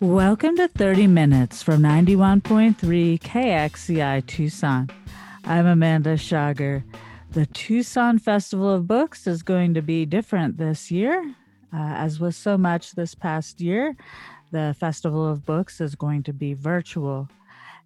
Welcome to 30 Minutes from 91.3 KXCI Tucson. I'm Amanda Schager. The Tucson Festival of Books is going to be different this year. Uh, as with so much this past year, the Festival of Books is going to be virtual.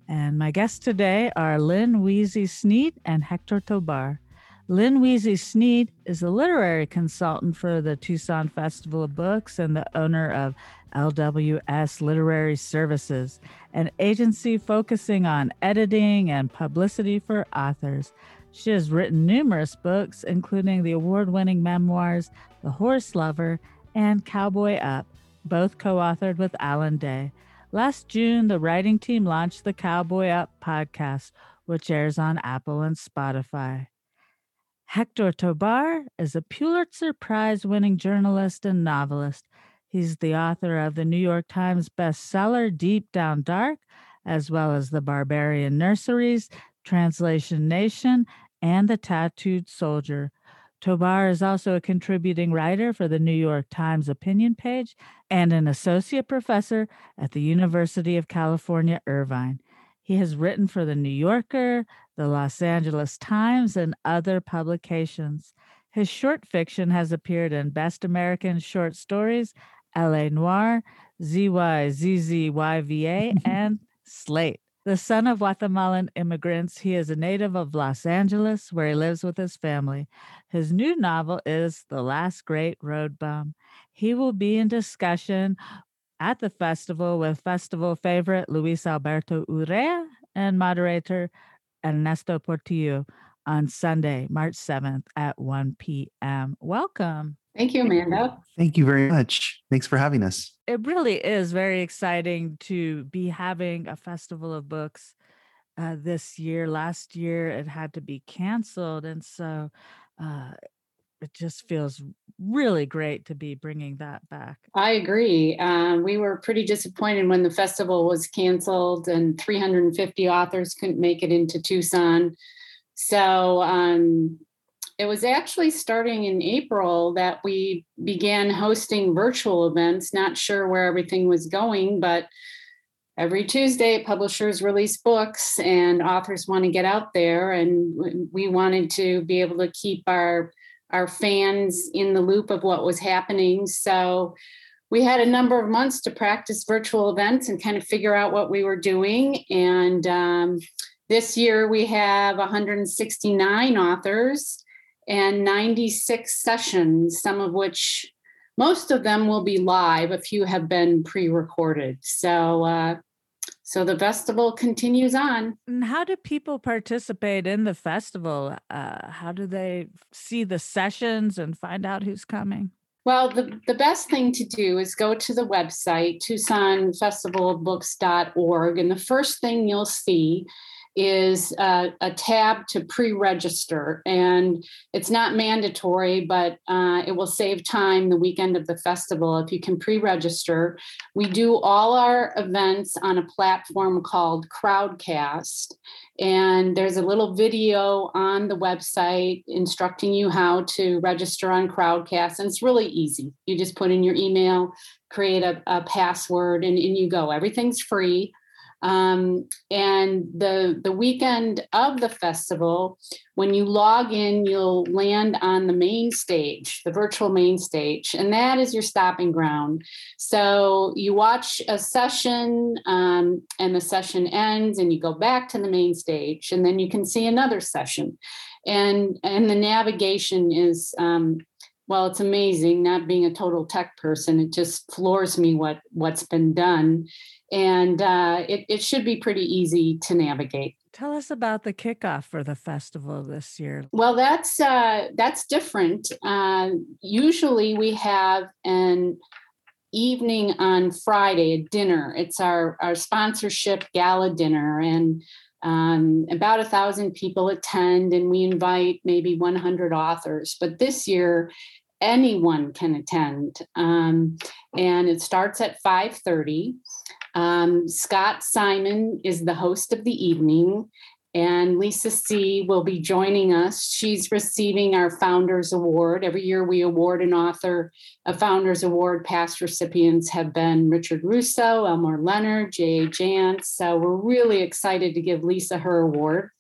And my guests today are Lynn Wiese Sneyd and Hector Tobar. Lynn Wiese Sneyd is a literary consultant for the Tucson Festival of Books and the owner of LWS Literary Services, an agency focusing on editing and publicity for authors. She has written numerous books, including the award winning memoirs The Horse Lover and Cowboy Up, both co authored with Alan Day. Last June, the writing team launched the Cowboy Up podcast, which airs on Apple and Spotify. Hector Tobar is a Pulitzer Prize winning journalist and novelist. He's the author of the New York Times bestseller Deep Down Dark, as well as The Barbarian Nurseries, Translation Nation, and The Tattooed Soldier. Tobar is also a contributing writer for the New York Times opinion page and an associate professor at the University of California, Irvine. He has written for The New Yorker, the Los Angeles Times, and other publications. His short fiction has appeared in Best American Short Stories LA Noir, ZYZZYVA, and Slate. The son of Guatemalan immigrants, he is a native of Los Angeles, where he lives with his family. His new novel is The Last Great Road Bum. He will be in discussion at the festival with festival favorite Luis Alberto Urrea and moderator Ernesto Portillo on Sunday, March 7th at 1 p.m. Welcome. Thank you, Amanda. Thank you very much. Thanks for having us. It really is very exciting to be having a festival of books uh, this year. Last year, it had to be canceled. And so uh, it just feels really great to be bringing that back. I agree. Um, we were pretty disappointed when the festival was canceled and 350 authors couldn't make it into Tucson. So um, it was actually starting in April that we began hosting virtual events. Not sure where everything was going, but every Tuesday, publishers release books and authors want to get out there. And we wanted to be able to keep our, our fans in the loop of what was happening. So we had a number of months to practice virtual events and kind of figure out what we were doing. And um, this year we have 169 authors and 96 sessions, some of which most of them will be live. A few have been pre-recorded. So uh, so the festival continues on. And how do people participate in the festival? Uh, how do they see the sessions and find out who's coming? Well, the, the best thing to do is go to the website, TucsonFestivalBooks.org, and the first thing you'll see is a, a tab to pre-register. And it's not mandatory but uh, it will save time the weekend of the festival if you can pre-register. We do all our events on a platform called crowdcast. And there's a little video on the website instructing you how to register on crowdcast. And it's really easy. You just put in your email create a, a password and in you go. Everything's free um, and the the weekend of the festival, when you log in, you'll land on the main stage, the virtual main stage, and that is your stopping ground. So you watch a session, um, and the session ends, and you go back to the main stage, and then you can see another session, and and the navigation is. Um, well, it's amazing. Not being a total tech person, it just floors me what what's been done and uh, it, it should be pretty easy to navigate. Tell us about the kickoff for the festival this year. Well, that's uh, that's different. Uh, usually, we have an evening on Friday, a dinner. It's our our sponsorship gala dinner, and um, about a thousand people attend, and we invite maybe 100 authors. But this year, anyone can attend, um, and it starts at 5:30. Um, Scott Simon is the host of the evening, And Lisa See will be joining us. She's receiving our Founders Award. Every year we award an author a Founders Award. Past recipients have been Richard Russo, Elmore Leonard, J.A. Jance. So we're really excited to give Lisa her award.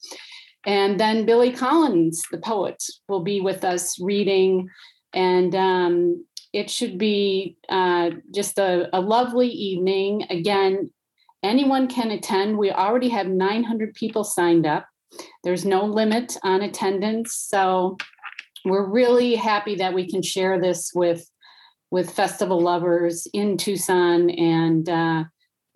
And then Billy Collins, the poet, will be with us reading. And um, it should be uh, just a, a lovely evening. Again, anyone can attend. We already have 900 people signed up. There's no limit on attendance. So we're really happy that we can share this with with festival lovers in Tucson and uh,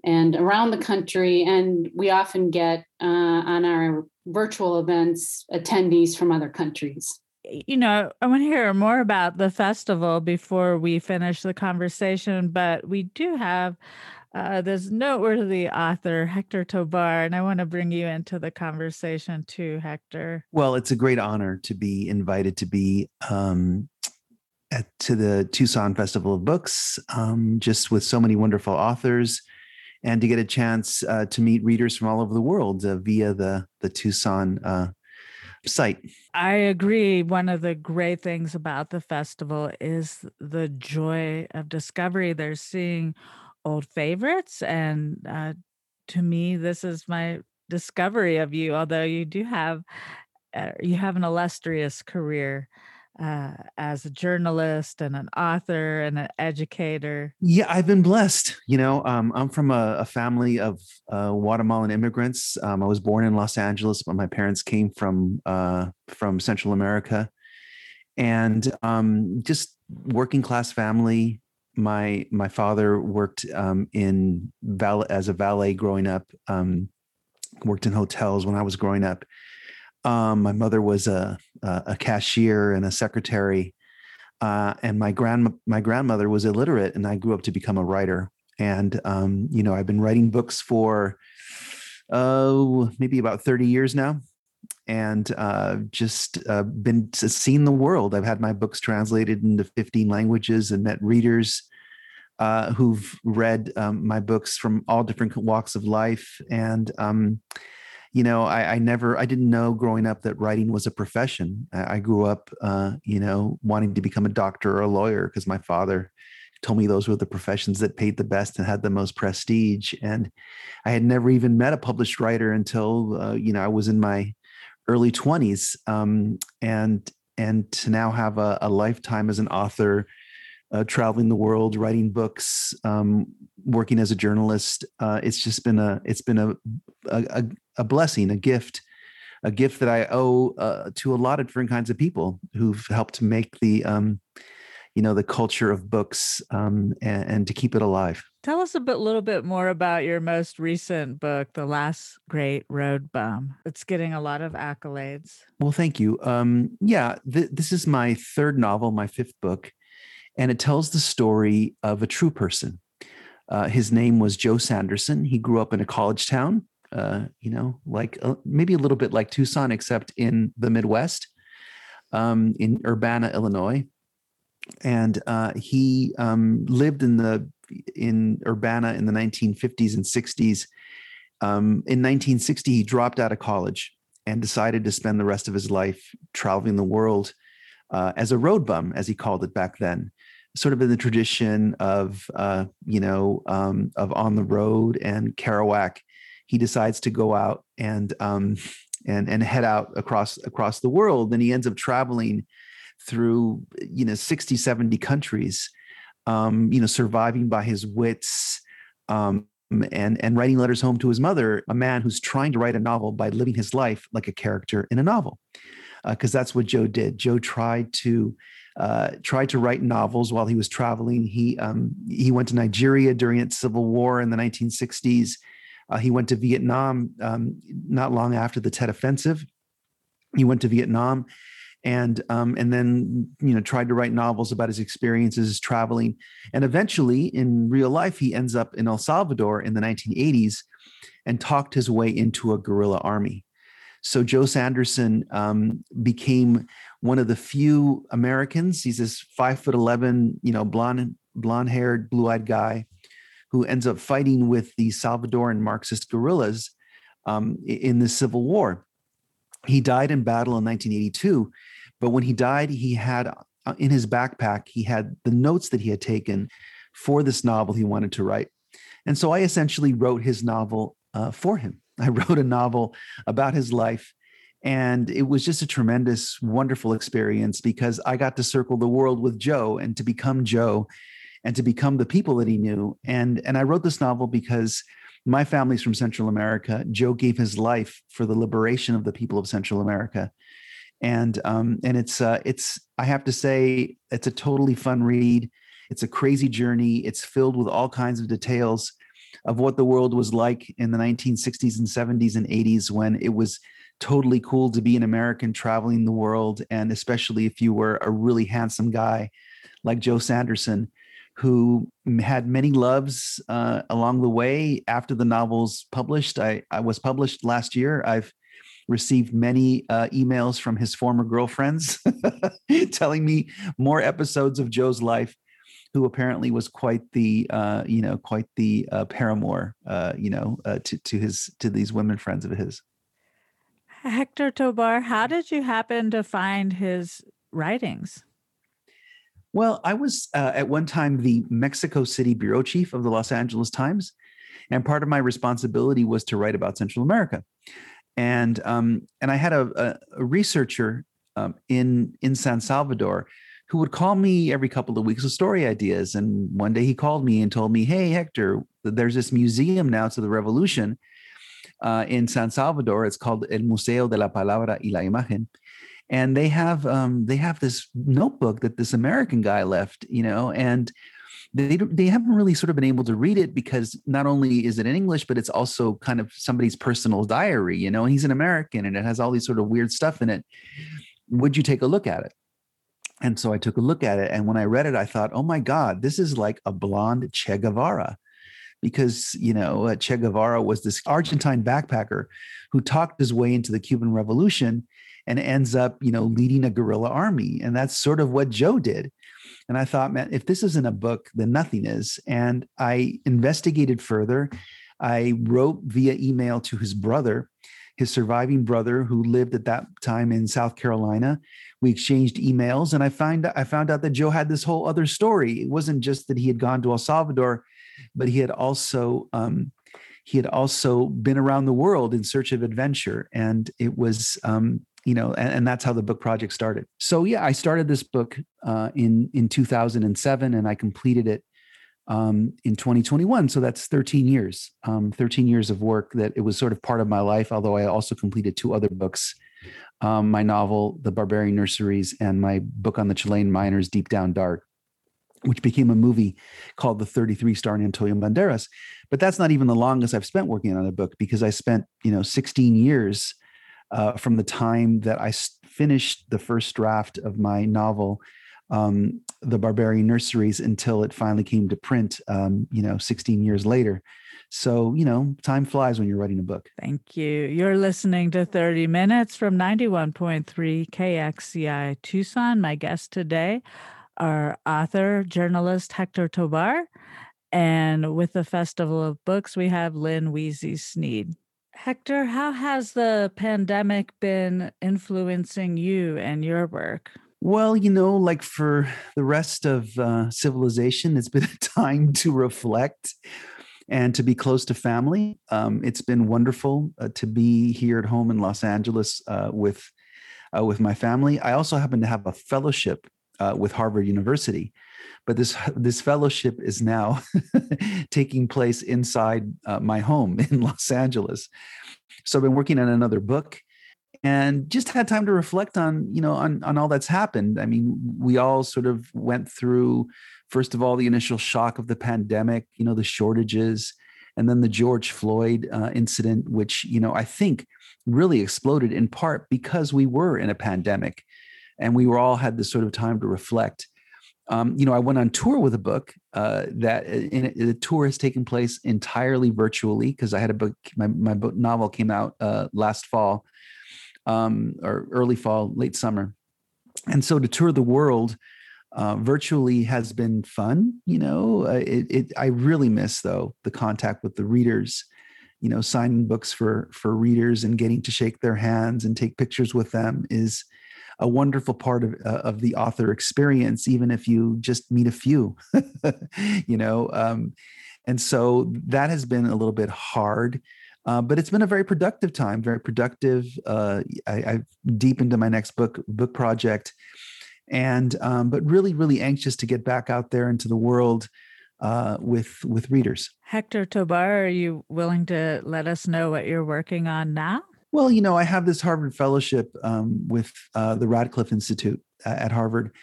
and around the country. And we often get uh, on our virtual events attendees from other countries. You know, I want to hear more about the festival before we finish the conversation, but we do have uh, this noteworthy author, Hector Tobar, and I want to bring you into the conversation too, Hector. Well, it's a great honor to be invited to be um, at, to the Tucson Festival of Books, um, just with so many wonderful authors and to get a chance uh, to meet readers from all over the world uh, via the the Tucson uh, site. I agree. One of the great things about the festival is the joy of discovery. They're seeing old favorites, and uh, to me, this is my discovery of you. Although you do have uh, you have an illustrious career uh, as a journalist and an author and an educator? Yeah, I've been blessed. You know, um, I'm from a, a family of uh, Guatemalan immigrants. Um, I was born in Los Angeles, but my parents came from uh, from Central America, and um, just working class family. My my father worked um, in val- as a valet growing up. Um, worked in hotels when I was growing up um, my mother was a, a cashier and a secretary, uh, and my grand my grandmother was illiterate, and I grew up to become a writer. And um, you know, I've been writing books for oh maybe about thirty years now, and uh, just uh, been seen the world. I've had my books translated into fifteen languages and met readers. Uh, who've read um, my books from all different walks of life, and um, you know, I, I, never, I didn't know growing up that writing was a profession. I, I grew up, uh, you know, wanting to become a doctor or a lawyer because my father told me those were the professions that paid the best and had the most prestige. And I had never even met a published writer until, uh, you know, I was in my early 20s. Um, and and to now have a, a lifetime as an author, uh, traveling the world, writing books, um, working as a journalist. Uh, it's just been a it's been a, a a blessing, a gift, a gift that I owe uh, to a lot of different kinds of people who've helped make the um, you know the culture of books um, and, and, to keep it alive. Tell us a bit, little bit more about your most recent book, "The Last Great Road Bum." It's getting a lot of accolades. Well, thank you. Um, yeah, th- this is my third novel, my fifth book, and it tells the story of a true person. Uh, his name was Joe Sanderson. He grew up in a college town, uh, you know, like uh, maybe a little bit like Tucson, except in the Midwest, um, in Urbana, Illinois. And uh, he um, lived in the in Urbana in the 1950s and 60s. Um, in 1960, he dropped out of college and decided to spend the rest of his life traveling the world uh, as a road bum, as he called it back then sort of in the tradition of uh, you know um, of on the road and Kerouac. He decides to go out and um, and and head out across across the world, and he ends up traveling through you know 60 70 countries um, you know surviving by his wits um, and and writing letters home to his mother a man who's trying to write a novel by living his life like a character in a novel because uh, that's what joe did joe tried to uh, tried to write novels while he was traveling. He um, he went to Nigeria during its civil war in the 1960s. Uh, he went to Vietnam um, not long after the Tet Offensive. He went to Vietnam, and um, and then you know tried to write novels about his experiences traveling. And eventually, in real life, he ends up in El Salvador in the 1980s, and talked his way into a guerrilla army. So Joe Sanderson um, became one of the few Americans. He's this five foot eleven, you know, blonde blonde haired, blue eyed guy who ends up fighting with the Salvadoran Marxist guerrillas um, in the Civil War. He died in battle in 1982. But when he died, he had uh, in his backpack, he had the notes that he had taken for this novel he wanted to write. And so I essentially wrote his novel uh, for him. I wrote a novel about his life. And it was just a tremendous, wonderful experience because I got to circle the world with Joe and to become Joe and to become the people that he knew. And, and I wrote this novel because my family's from Central America. Joe gave his life for the liberation of the people of Central America. And um, and it's uh, it's I have to say it's a totally fun read. It's a crazy journey. It's filled with all kinds of details of what the world was like in the 1960s and 70s and 80s when it was totally cool to be an American traveling the world. And especially if you were a really handsome guy like Joe Sanderson, who had many loves uh, along the way after the novels published. I, I was published last year. I've received many uh, emails from his former girlfriends telling me more episodes of Joe's life who apparently was quite the uh, you know quite the uh, paramour uh, you know uh, to to his to these women friends of his. Hector Tobar, how did you happen to find his writings? Well, I was uh, at one time the Mexico City bureau chief of the Los Angeles Times, and part of my responsibility was to write about Central America. And um, and I had a, a, researcher um, in in San Salvador who would call me every couple of weeks with story ideas. And one day he called me and told me, Hey, Hector, there's this museum now to the revolution uh, in San Salvador. It's called El Museo de la Palabra y la Imagen. And they have um, they have this notebook that this American guy left, you know, and they they haven't really sort of been able to read it because not only is it in English, but it's also kind of somebody's personal diary, you know. And he's an American, and it has all these sort of weird stuff in it. Would you take a look at it? And so I took a look at it. And when I read it, I thought, oh my God, this is like a blonde Che Guevara. Because, you know, uh, Che Guevara was this Argentine backpacker who talked his way into the Cuban Revolution and ends up, you know, leading a guerrilla army. And that's sort of what Joe did. And I thought, man, if this isn't a book, then nothing is. And I investigated further. I wrote via email to his brother, his surviving brother, who lived at that time in South Carolina we exchanged emails and i find i found out that joe had this whole other story it wasn't just that he had gone to el salvador but he had also um, he had also been around the world in search of adventure and it was um, you know and, and, that's how the book project started so yeah i started this book uh, in in 2007 and i completed it um, in 2021 so that's 13 years um, 13 years of work that it was sort of part of my life although i also completed two other books um, my novel, The Barbarian Nurseries, and my book on the Chilean miners, Deep Down Dark, which became a movie called The 33 starring Antonio Banderas. But that's not even the longest I've spent working on a book because I spent, you know, 16 years uh, from the time that I finished the first draft of my novel, um, The Barbarian Nurseries, until it finally came to print, um, you know, 16 years later. So, you know, time flies when you're writing a book. Thank you. You're listening to 30 Minutes from 91.3 KXCI Tucson. My guest today are author, journalist Hector Tobar. And with the Festival of Books, we have Lynn Wiese Sneyd. Hector, how has the pandemic been influencing you and your work? Well, you know, like for the rest of uh, civilization, it's been a time to reflect and to be close to family. Um, it's been wonderful uh, to be here at home in Los Angeles uh, with uh, with my family. I also happen to have a fellowship uh, with Harvard University, but this this fellowship is now taking place inside uh, my home in Los Angeles. So I've been working on another book and just had time to reflect on you know on on all that's happened i mean we all sort of went through first of all the initial shock of the pandemic you know the shortages and then the george floyd uh, incident which you know i think really exploded in part because we were in a pandemic and we were all had this sort of time to reflect um, you know i went on tour with a book uh, that uh, in, the tour has taken place entirely virtually because i had a book my, my book novel came out uh, last fall um, or early fall late summer and so to tour the world uh, virtually has been fun. You know, uh, it, it, I really miss though the contact with the readers you know signing books for for readers and getting to shake their hands and take pictures with them is a wonderful part of uh, of the author experience even if you just meet a few you know um, and so that has been a little bit hard uh, but it's been a very productive time very productive uh, I, i've deep into my next book book project and um, but really really anxious to get back out there into the world uh, with with readers. Hector Tobar, are you willing to let us know what you're working on now? Well, you know, I have this Harvard fellowship um, with uh, the Radcliffe Institute at Harvard,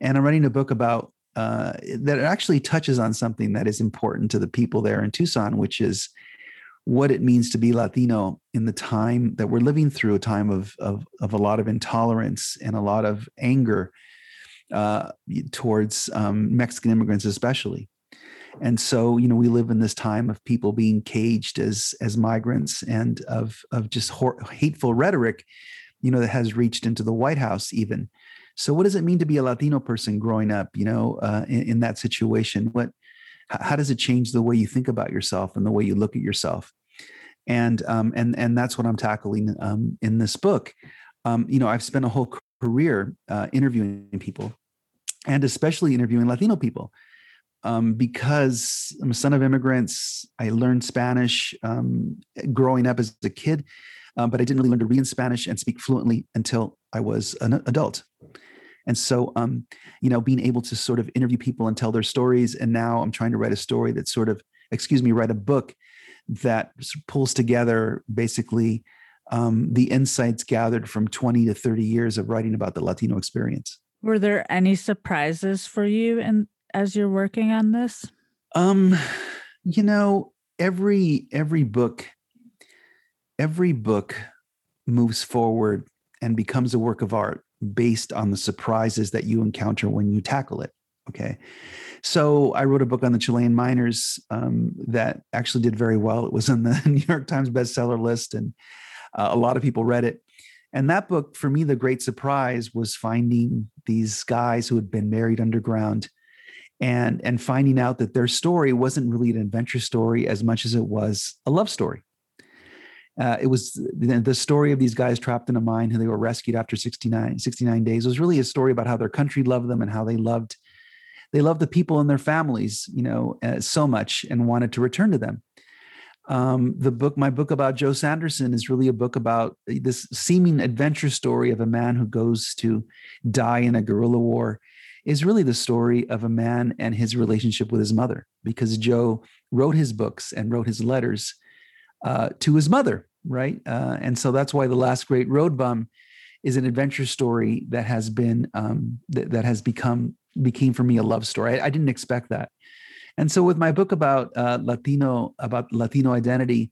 and I'm writing a book about uh, that actually touches on something that is important to the people there in Tucson, which is what it means to be Latino in the time that we're living through, a time of of, of a lot of intolerance and a lot of anger uh, towards um, Mexican immigrants, especially and so you know we live in this time of people being caged as as migrants and of of just hor- hateful rhetoric you know that has reached into the white house even. So what does it mean to be a latino person growing up you know uh, in, in that situation? What how does it change the way you think about yourself and the way you look at yourself? And um, and and that's what i'm tackling um, in this book. Um, you know i've spent a whole career uh, interviewing people and especially interviewing latino people um, because I'm a son of immigrants. I learned Spanish um, growing up as a kid, um, but I didn't really learn to read in Spanish and speak fluently until I was an adult. And so, um, you know, being able to sort of interview people and tell their stories. And now I'm trying to write a story that sort of, excuse me, write a book that pulls together basically um, the insights gathered from 20 to 30 years of writing about the Latino experience. Were there any surprises for you in as you're working on this? Um, you know, every every book every book moves forward and becomes a work of art based on the surprises that you encounter when you tackle it. Okay. So I wrote a book on the Chilean miners um, that actually did very well. It was on the New York Times bestseller list, and uh, a lot of people read it. And that book, for me, the great surprise was finding these guys who had been married underground and and finding out that their story wasn't really an adventure story as much as it was a love story. Uh, it was the, the, story of these guys trapped in a mine who they were rescued after 69, 69 days. It was really a story about how their country loved them and how they loved they loved the people and their families, you know, uh, so much and wanted to return to them. Um, the book, my book about Joe Sanderson, is really a book about this seeming adventure story of a man who goes to die in a guerrilla war is really the story of a man and his relationship with his mother, because Joe wrote his books and wrote his letters uh, to his mother, right? Uh, and so that's why the last great road bum is an adventure story that has been um, that, that has become became for me a love story. I, I didn't expect that. And so with my book about uh, Latino about Latino identity,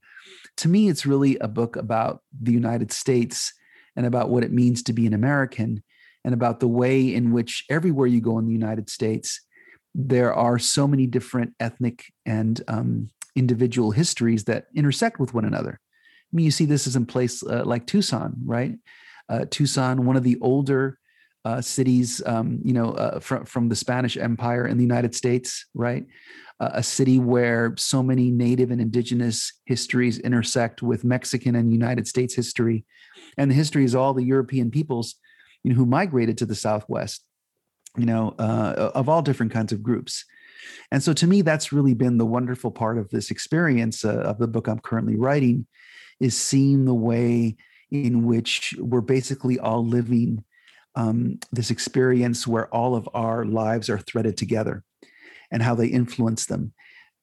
to me it's really a book about the United States and about what it means to be an American and about the way in which everywhere you go in the United States, there are so many different ethnic and um, individual histories that intersect with one another. I mean, you see this is in place uh, like Tucson, right? Uh, Tucson, one of the older uh, cities, um, you know, uh, from from the Spanish Empire in the United States, right? Uh, a city where so many Native and Indigenous histories intersect with Mexican and United States history, and the history is all the European peoples you know, who migrated to the Southwest, you know, uh, of all different kinds of groups. And so to me, that's really been the wonderful part of this experience uh, of the book I'm currently writing is seeing the way in which we're basically all living um, this experience where all of our lives are threaded together and how they influence them.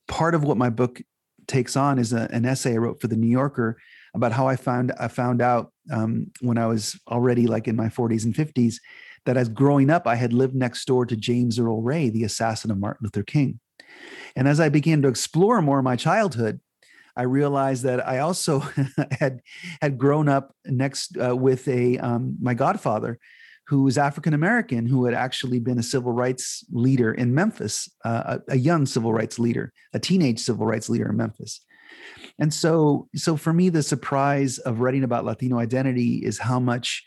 Part of what my book takes on is a, an essay I wrote for the New Yorker about how I found I found out um, when I was already like in my 40s and 50s that as growing up I had lived next door to James Earl Ray, the assassin of Martin Luther King. And as I began to explore more of my childhood, I realized that I also had had grown up next uh, with a um, my godfather, who was African American, who had actually been a civil rights leader in Memphis, uh, a, a, young civil rights leader, a teenage civil rights leader in Memphis. And so, so for me, the surprise of writing about Latino identity is how much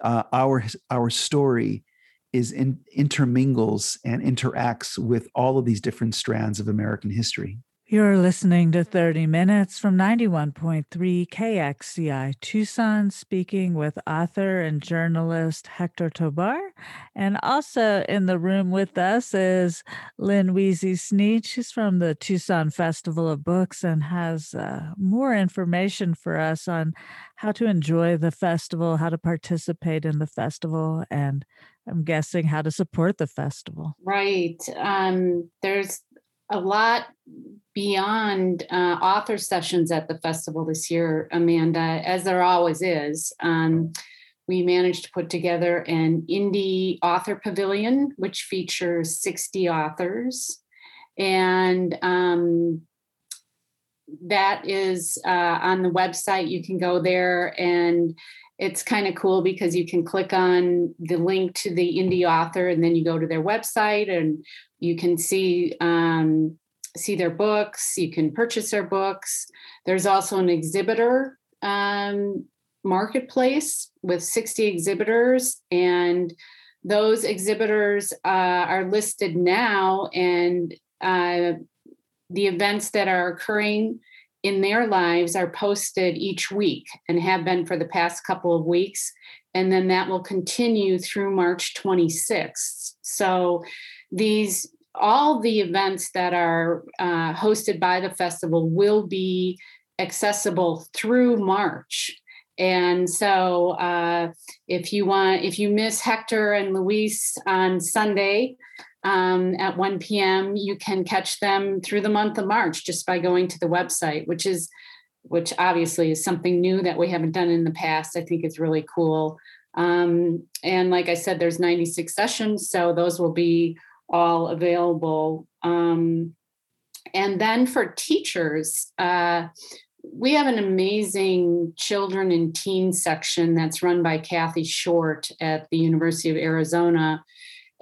uh, our our story is in, intermingles and interacts with all of these different strands of American history. You're listening to 30 Minutes from 91.3 KXCI Tucson, speaking with author and journalist Hector Tobar. And also in the room with us is Lynn Wiese Sneyd. She's from the Tucson Festival of Books and has uh, more information for us on how to enjoy the festival, how to participate in the festival, and I'm guessing how to support the festival. Right. Um, there's a lot beyond uh, author sessions at the festival this year, Amanda, as there always is. Um, we managed to put together an indie author pavilion, which features 60 authors. And um, that is uh, on the website. You can go there and it's kind of cool because you can click on the link to the indie author and then you go to their website and you can see um, see their books you can purchase their books. There's also an exhibitor um, marketplace with 60 exhibitors and those exhibitors uh, are listed now and uh, the events that are occurring in their lives are posted each week and have been for the past couple of weeks. And then that will continue through March 26th. So these all the events that are uh, hosted by the festival will be accessible through March. And so, uh, if you want, if you miss Hector and Luis on Sunday, um, at 1 p.m. You can catch them through the month of March just by going to the website, which is which obviously is something new that we haven't done in the past. I think it's really cool. Um, and like I said, there's 96 sessions, so those will be all available. Um, and then for teachers, uh, we have an amazing children and teen section that's run by Kathy Short at the University of Arizona.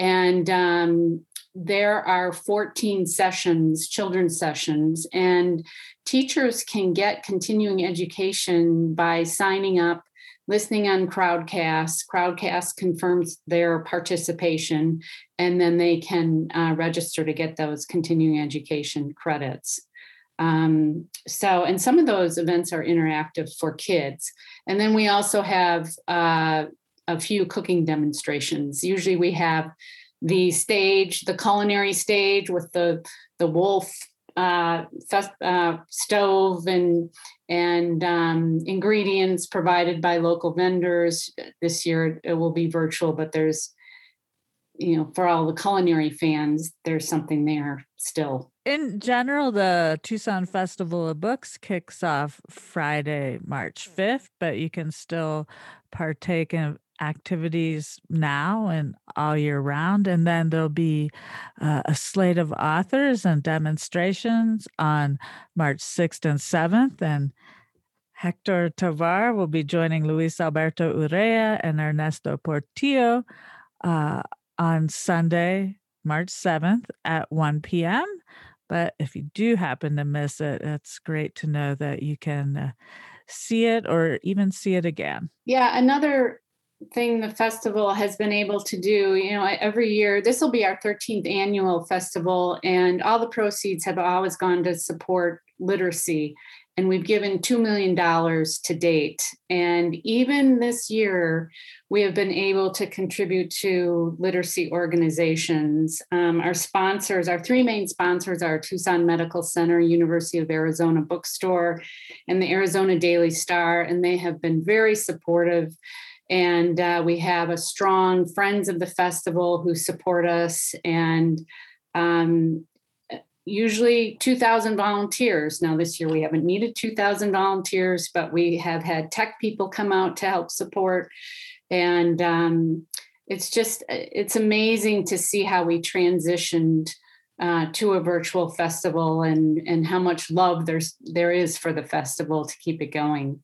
And um, there are 14 sessions, children's sessions, and teachers can get continuing education by signing up, listening on Crowdcast. Crowdcast confirms their participation, and then they can uh, register to get those continuing education credits. Um, so, and some of those events are interactive for kids. And then we also have uh, a few cooking demonstrations. Usually we have the stage, the culinary stage with the the wolf uh, uh, stove and and um, ingredients provided by local vendors. This year it will be virtual, but there's you know for all the culinary fans, there's something there still. In general, the Tucson Festival of Books kicks off Friday, March 5th, but you can still partake in activities now and all year round. And then there'll be uh, a slate of authors and demonstrations on March 6th and 7th. And Hector Tobar will be joining Luis Alberto Urrea and Ernesto Portillo uh, on Sunday, March 7th at 1 p.m. But if you do happen to miss it, it's great to know that you can uh, see it or even see it again. Yeah, another thing the festival has been able to do you know every year this will be our 13th annual festival and all the proceeds have always gone to support literacy and we've given $2 million to date. And even this year we have been able to contribute to literacy organizations. Um, our sponsors our three main sponsors are tucson medical center university of arizona bookstore and the arizona daily star and they have been very supportive and uh, we have a strong friends of the festival who support us and um, usually 2000 volunteers. Now this year we haven't needed 2000 volunteers but we have had tech people come out to help support. And um, it's just it's amazing to see how we transitioned uh, to a virtual festival and and how much love there's there is for the festival to keep it going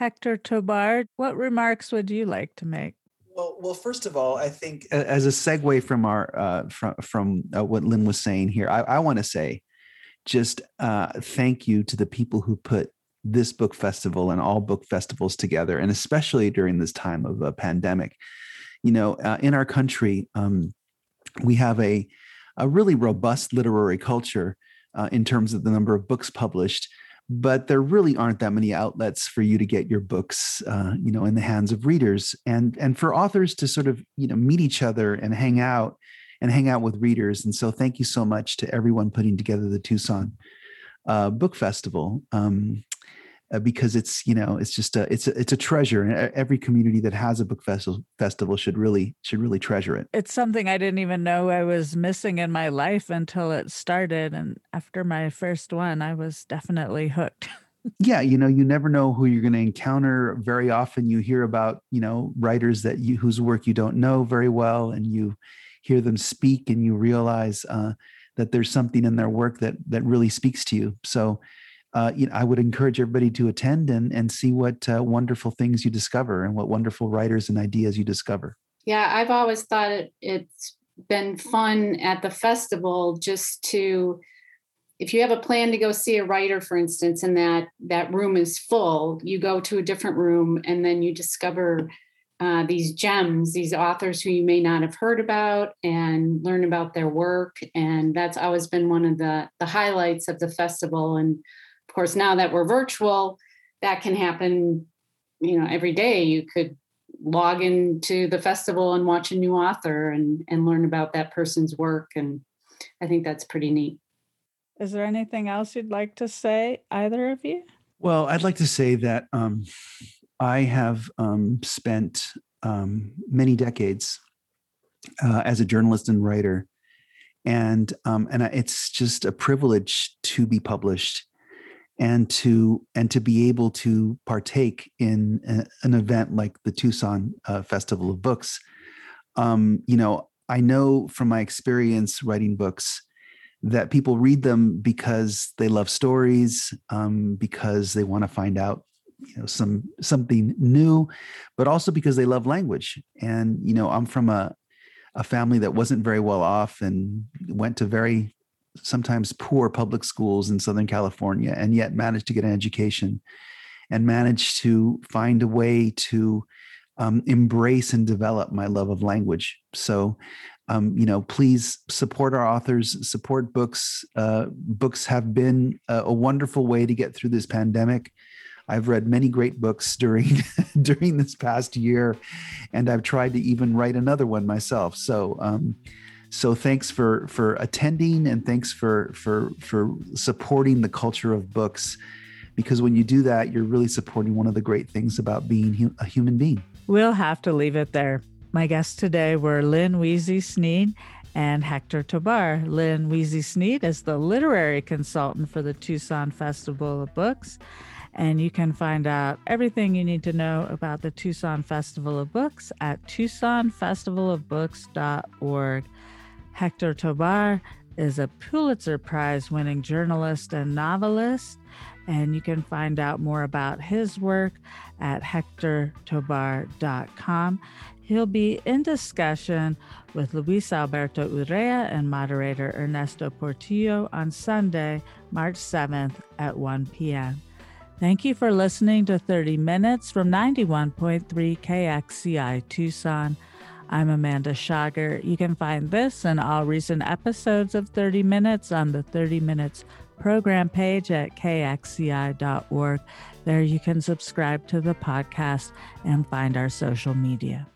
Hector Tobar, what remarks would you like to make? Well, well, first of all, I think as a segue from our uh, from from uh, what Lynn was saying here, I, I want to say just uh, thank you to the people who put this book festival and all book festivals together, and especially during this time of a pandemic. You know, uh, in our country, um, we have a a really robust literary culture, uh, in terms of the number of books published but there really aren't that many outlets for you to get your books uh, you know in the hands of readers. And and for authors to sort of you know meet each other and hang out and hang out with readers. And so thank you so much to everyone putting together the tucson uh, book festival. Um, uh, because it's you know it's just a it's a, it's a treasure and every community that has a book festival festival should really should really treasure it. It's something i didn't even know i was missing in my life until it started and after my first one i was definitely hooked. Yeah you know you never know who you're going to encounter. Very often you hear about you know writers that you whose work you don't know very well and you hear them speak and you realize uh, that there's something in their work that that really speaks to you. So uh, you know, I would encourage everybody to attend and and see what uh, wonderful things you discover and what wonderful writers and ideas you discover. Yeah, I've always thought it, it's been fun at the festival just to if you have a plan to go see a writer for instance and that that room is full you go to a different room and then you discover uh, these gems these authors who you may not have heard about and learn about their work and that's always been one of the the highlights of the festival and of course, now that we're virtual, that can happen, you know, every day. You could log into the festival and watch a new author and and learn about that person's work and I think that's pretty neat. Is there anything else you'd like to say, either of you? Well, I'd like to say that um, I have um, spent um, many decades uh, as a journalist and writer, and um, and it's just a privilege to be published and to and to be able to partake in a, an event like the Tucson uh, Festival of Books. Um, you know, I know from my experience writing books that people read them because they love stories, um, because they want to find out you know some something new but also because they love language and you know i'm from a a family that wasn't very well off and went to very sometimes poor public schools in Southern California and yet managed to get an education and managed to find a way to um, embrace and develop my love of language. So, um, you know, please support our authors, support books. Uh, books have been a, a, wonderful way to get through this pandemic. I've read many great books during during this past year, and I've tried to even write another one myself. So, um, so thanks for for attending and thanks for for for supporting the culture of books because when you do that you're really supporting one of the great things about being a human being. We'll have to leave it there. My guests today were lynn Wiese Sneyd and hector tobar. Lynn Wiese Sneyd is the literary consultant for the tucson festival of books and you can find out everything you need to know about the Tucson Festival of Books at tucsonfestivalofbooks.org. Hector Tobar is a Pulitzer Prize winning journalist and novelist, and you can find out more about his work at hectortobar.com. He'll be in discussion with Luis Alberto Urrea and moderator Ernesto Portillo on Sunday, March 7th at 1 p.m. Thank you for listening to 30 Minutes from 91.3 KXCI Tucson. I'm Amanda Schager. You can find this and all recent episodes of 30 Minutes on the 30 Minutes program page at kxci.org. There you can subscribe to the podcast and find our social media.